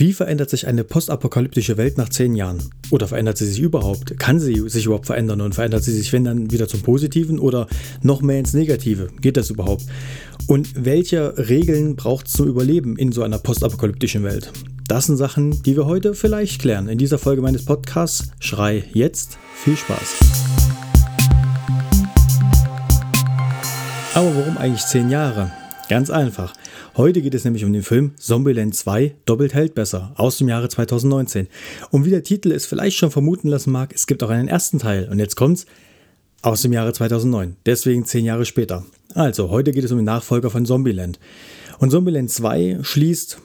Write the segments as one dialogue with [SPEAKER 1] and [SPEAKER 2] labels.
[SPEAKER 1] Wie verändert sich eine postapokalyptische Welt nach zehn Jahren? Oder verändert sie sich überhaupt? Kann sie sich überhaupt verändern und verändert sie sich, wenn dann wieder zum Positiven oder noch mehr ins Negative? Geht das überhaupt? Und welche Regeln braucht es zum Überleben in so einer postapokalyptischen Welt? Das sind Sachen, die wir heute vielleicht klären. In dieser Folge meines Podcasts Schrei jetzt. Viel Spaß. Aber warum eigentlich zehn Jahre? Ganz einfach. Heute geht es nämlich um den Film Zombieland 2 Doppelt hält besser aus dem Jahre 2019. Und wie der Titel es vielleicht schon vermuten lassen mag, es gibt auch einen ersten Teil. Und jetzt kommt's aus dem Jahre 2009. Deswegen zehn Jahre später. Also, heute geht es um den Nachfolger von Zombieland. Und Zombieland 2 schließt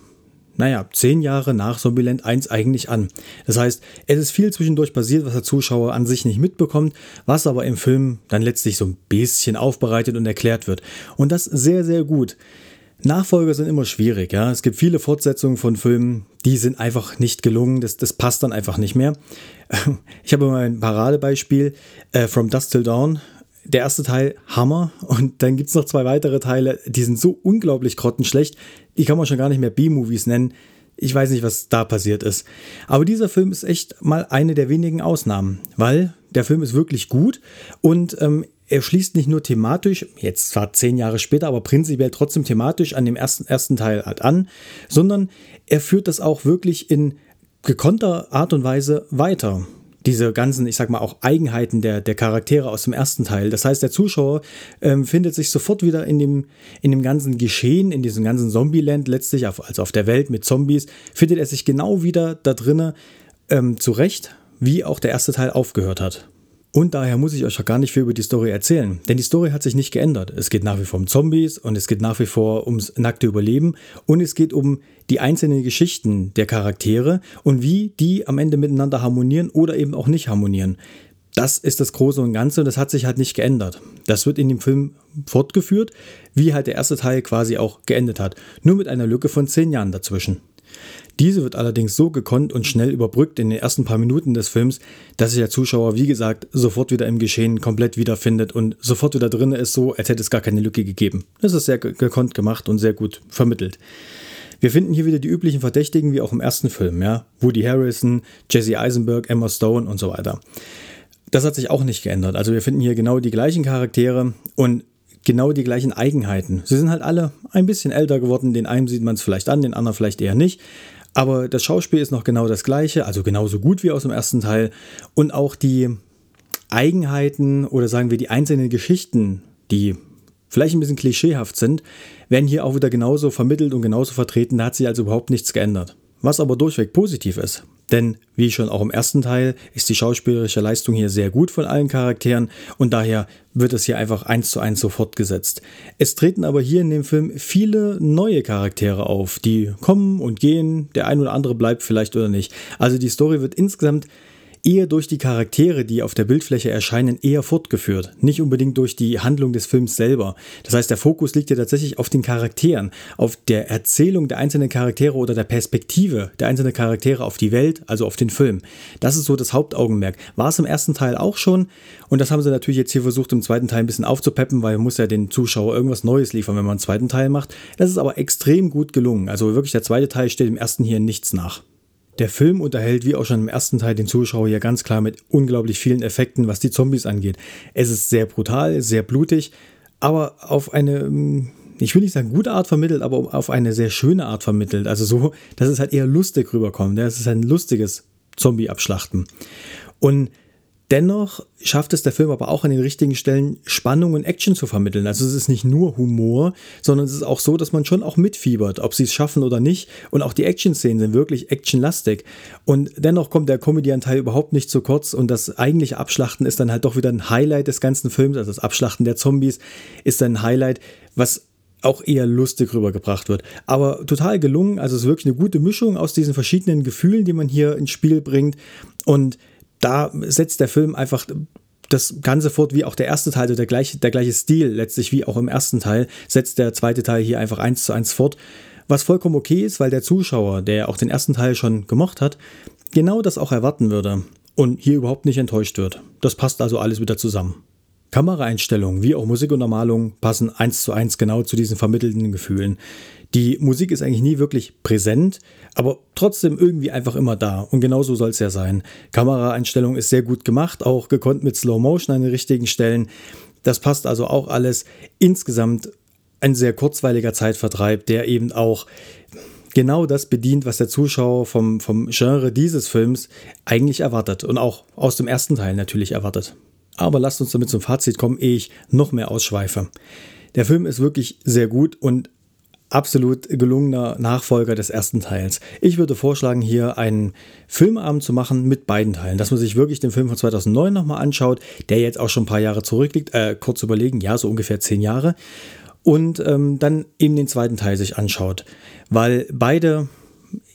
[SPEAKER 1] naja, zehn Jahre nach Zombieland 1 eigentlich an. Das heißt, es ist viel zwischendurch passiert, was der Zuschauer an sich nicht mitbekommt, was aber im Film dann letztlich so ein bisschen aufbereitet und erklärt wird. Und das sehr, sehr gut. Nachfolger sind immer schwierig, ja. Es gibt viele Fortsetzungen von Filmen, die sind einfach nicht gelungen, das, das passt dann einfach nicht mehr. Ich habe mal ein Paradebeispiel, äh, From Dust Till Dawn, der erste Teil Hammer und dann gibt es noch zwei weitere Teile, die sind so unglaublich grottenschlecht, die kann man schon gar nicht mehr B-Movies nennen. Ich weiß nicht, was da passiert ist. Aber dieser Film ist echt mal eine der wenigen Ausnahmen, weil der Film ist wirklich gut und ähm, er schließt nicht nur thematisch, jetzt zwar zehn Jahre später, aber prinzipiell trotzdem thematisch an dem ersten, ersten Teil halt an, sondern er führt das auch wirklich in gekonnter Art und Weise weiter diese ganzen, ich sag mal, auch Eigenheiten der, der Charaktere aus dem ersten Teil. Das heißt, der Zuschauer ähm, findet sich sofort wieder in dem, in dem ganzen Geschehen, in diesem ganzen Zombieland letztlich, auf, also auf der Welt mit Zombies, findet er sich genau wieder da drinnen ähm, zurecht, wie auch der erste Teil aufgehört hat. Und daher muss ich euch auch gar nicht viel über die Story erzählen, denn die Story hat sich nicht geändert. Es geht nach wie vor um Zombies und es geht nach wie vor ums nackte Überleben und es geht um die einzelnen Geschichten der Charaktere und wie die am Ende miteinander harmonieren oder eben auch nicht harmonieren. Das ist das Große und Ganze und das hat sich halt nicht geändert. Das wird in dem Film fortgeführt, wie halt der erste Teil quasi auch geendet hat. Nur mit einer Lücke von zehn Jahren dazwischen. Diese wird allerdings so gekonnt und schnell überbrückt in den ersten paar Minuten des Films, dass sich der Zuschauer, wie gesagt, sofort wieder im Geschehen komplett wiederfindet und sofort wieder drin ist, so als hätte es gar keine Lücke gegeben. Das ist sehr gekonnt gemacht und sehr gut vermittelt. Wir finden hier wieder die üblichen Verdächtigen wie auch im ersten Film, ja. Woody Harrison, Jesse Eisenberg, Emma Stone und so weiter. Das hat sich auch nicht geändert. Also wir finden hier genau die gleichen Charaktere und genau die gleichen Eigenheiten. Sie sind halt alle ein bisschen älter geworden. Den einen sieht man es vielleicht an, den anderen vielleicht eher nicht. Aber das Schauspiel ist noch genau das gleiche, also genauso gut wie aus dem ersten Teil. Und auch die Eigenheiten oder sagen wir die einzelnen Geschichten, die vielleicht ein bisschen klischeehaft sind, werden hier auch wieder genauso vermittelt und genauso vertreten. Da hat sich also überhaupt nichts geändert. Was aber durchweg positiv ist. Denn, wie schon auch im ersten Teil, ist die schauspielerische Leistung hier sehr gut von allen Charakteren und daher wird es hier einfach eins zu eins so fortgesetzt. Es treten aber hier in dem Film viele neue Charaktere auf, die kommen und gehen, der ein oder andere bleibt vielleicht oder nicht. Also die Story wird insgesamt eher durch die Charaktere, die auf der Bildfläche erscheinen, eher fortgeführt, nicht unbedingt durch die Handlung des Films selber. Das heißt, der Fokus liegt ja tatsächlich auf den Charakteren, auf der Erzählung der einzelnen Charaktere oder der Perspektive der einzelnen Charaktere auf die Welt, also auf den Film. Das ist so das Hauptaugenmerk. War es im ersten Teil auch schon und das haben sie natürlich jetzt hier versucht, im zweiten Teil ein bisschen aufzupeppen, weil man muss ja den Zuschauer irgendwas Neues liefern, wenn man einen zweiten Teil macht. Das ist aber extrem gut gelungen. Also wirklich der zweite Teil steht dem ersten hier nichts nach. Der Film unterhält wie auch schon im ersten Teil den Zuschauer hier ganz klar mit unglaublich vielen Effekten, was die Zombies angeht. Es ist sehr brutal, sehr blutig, aber auf eine, hm, ich will nicht sagen gute Art vermittelt, aber auf eine sehr schöne Art vermittelt. Also so, dass es halt eher lustig rüberkommt. Es ist ein lustiges Zombie-Abschlachten. Und Dennoch schafft es der Film aber auch an den richtigen Stellen Spannung und Action zu vermitteln. Also es ist nicht nur Humor, sondern es ist auch so, dass man schon auch mitfiebert, ob sie es schaffen oder nicht. Und auch die Action-Szenen sind wirklich actionlastig. Und dennoch kommt der Comedy-Anteil überhaupt nicht zu kurz und das eigentliche Abschlachten ist dann halt doch wieder ein Highlight des ganzen Films. Also das Abschlachten der Zombies ist ein Highlight, was auch eher lustig rübergebracht wird. Aber total gelungen. Also es ist wirklich eine gute Mischung aus diesen verschiedenen Gefühlen, die man hier ins Spiel bringt. Und da setzt der Film einfach das Ganze fort wie auch der erste Teil, also der gleiche, der gleiche Stil letztlich wie auch im ersten Teil, setzt der zweite Teil hier einfach eins zu eins fort. Was vollkommen okay ist, weil der Zuschauer, der auch den ersten Teil schon gemocht hat, genau das auch erwarten würde und hier überhaupt nicht enttäuscht wird. Das passt also alles wieder zusammen. Kameraeinstellungen wie auch Musikuntermalung passen eins zu eins genau zu diesen vermittelten Gefühlen. Die Musik ist eigentlich nie wirklich präsent, aber trotzdem irgendwie einfach immer da. Und genau so soll es ja sein. Kameraeinstellung ist sehr gut gemacht, auch gekonnt mit Slow Motion an den richtigen Stellen. Das passt also auch alles. Insgesamt ein sehr kurzweiliger Zeitvertreib, der eben auch genau das bedient, was der Zuschauer vom, vom Genre dieses Films eigentlich erwartet und auch aus dem ersten Teil natürlich erwartet. Aber lasst uns damit zum Fazit kommen, ehe ich noch mehr ausschweife. Der Film ist wirklich sehr gut und absolut gelungener Nachfolger des ersten Teils. Ich würde vorschlagen, hier einen Filmabend zu machen mit beiden Teilen, dass man sich wirklich den Film von 2009 nochmal anschaut, der jetzt auch schon ein paar Jahre zurückliegt, äh, kurz überlegen, ja, so ungefähr zehn Jahre, und ähm, dann eben den zweiten Teil sich anschaut, weil beide,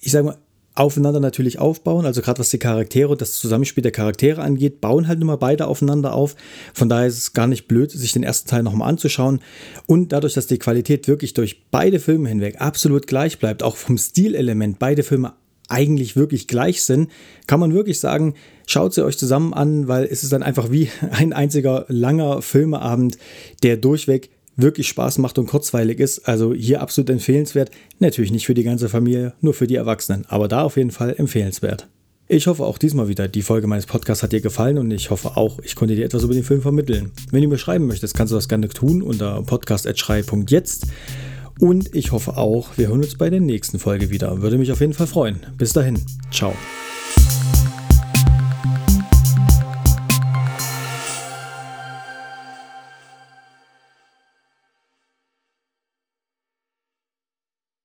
[SPEAKER 1] ich sage mal, aufeinander natürlich aufbauen. Also gerade was die Charaktere das Zusammenspiel der Charaktere angeht, bauen halt nun mal beide aufeinander auf. Von daher ist es gar nicht blöd, sich den ersten Teil nochmal anzuschauen. Und dadurch, dass die Qualität wirklich durch beide Filme hinweg absolut gleich bleibt, auch vom Stilelement beide Filme eigentlich wirklich gleich sind, kann man wirklich sagen, schaut sie euch zusammen an, weil es ist dann einfach wie ein einziger langer Filmeabend, der durchweg wirklich Spaß macht und kurzweilig ist. Also hier absolut empfehlenswert. Natürlich nicht für die ganze Familie, nur für die Erwachsenen, aber da auf jeden Fall empfehlenswert. Ich hoffe auch diesmal wieder, die Folge meines Podcasts hat dir gefallen und ich hoffe auch, ich konnte dir etwas über den Film vermitteln. Wenn du mir schreiben möchtest, kannst du das gerne tun unter podcast.schrei.jetzt. Und ich hoffe auch, wir hören uns bei der nächsten Folge wieder. Würde mich auf jeden Fall freuen. Bis dahin. Ciao.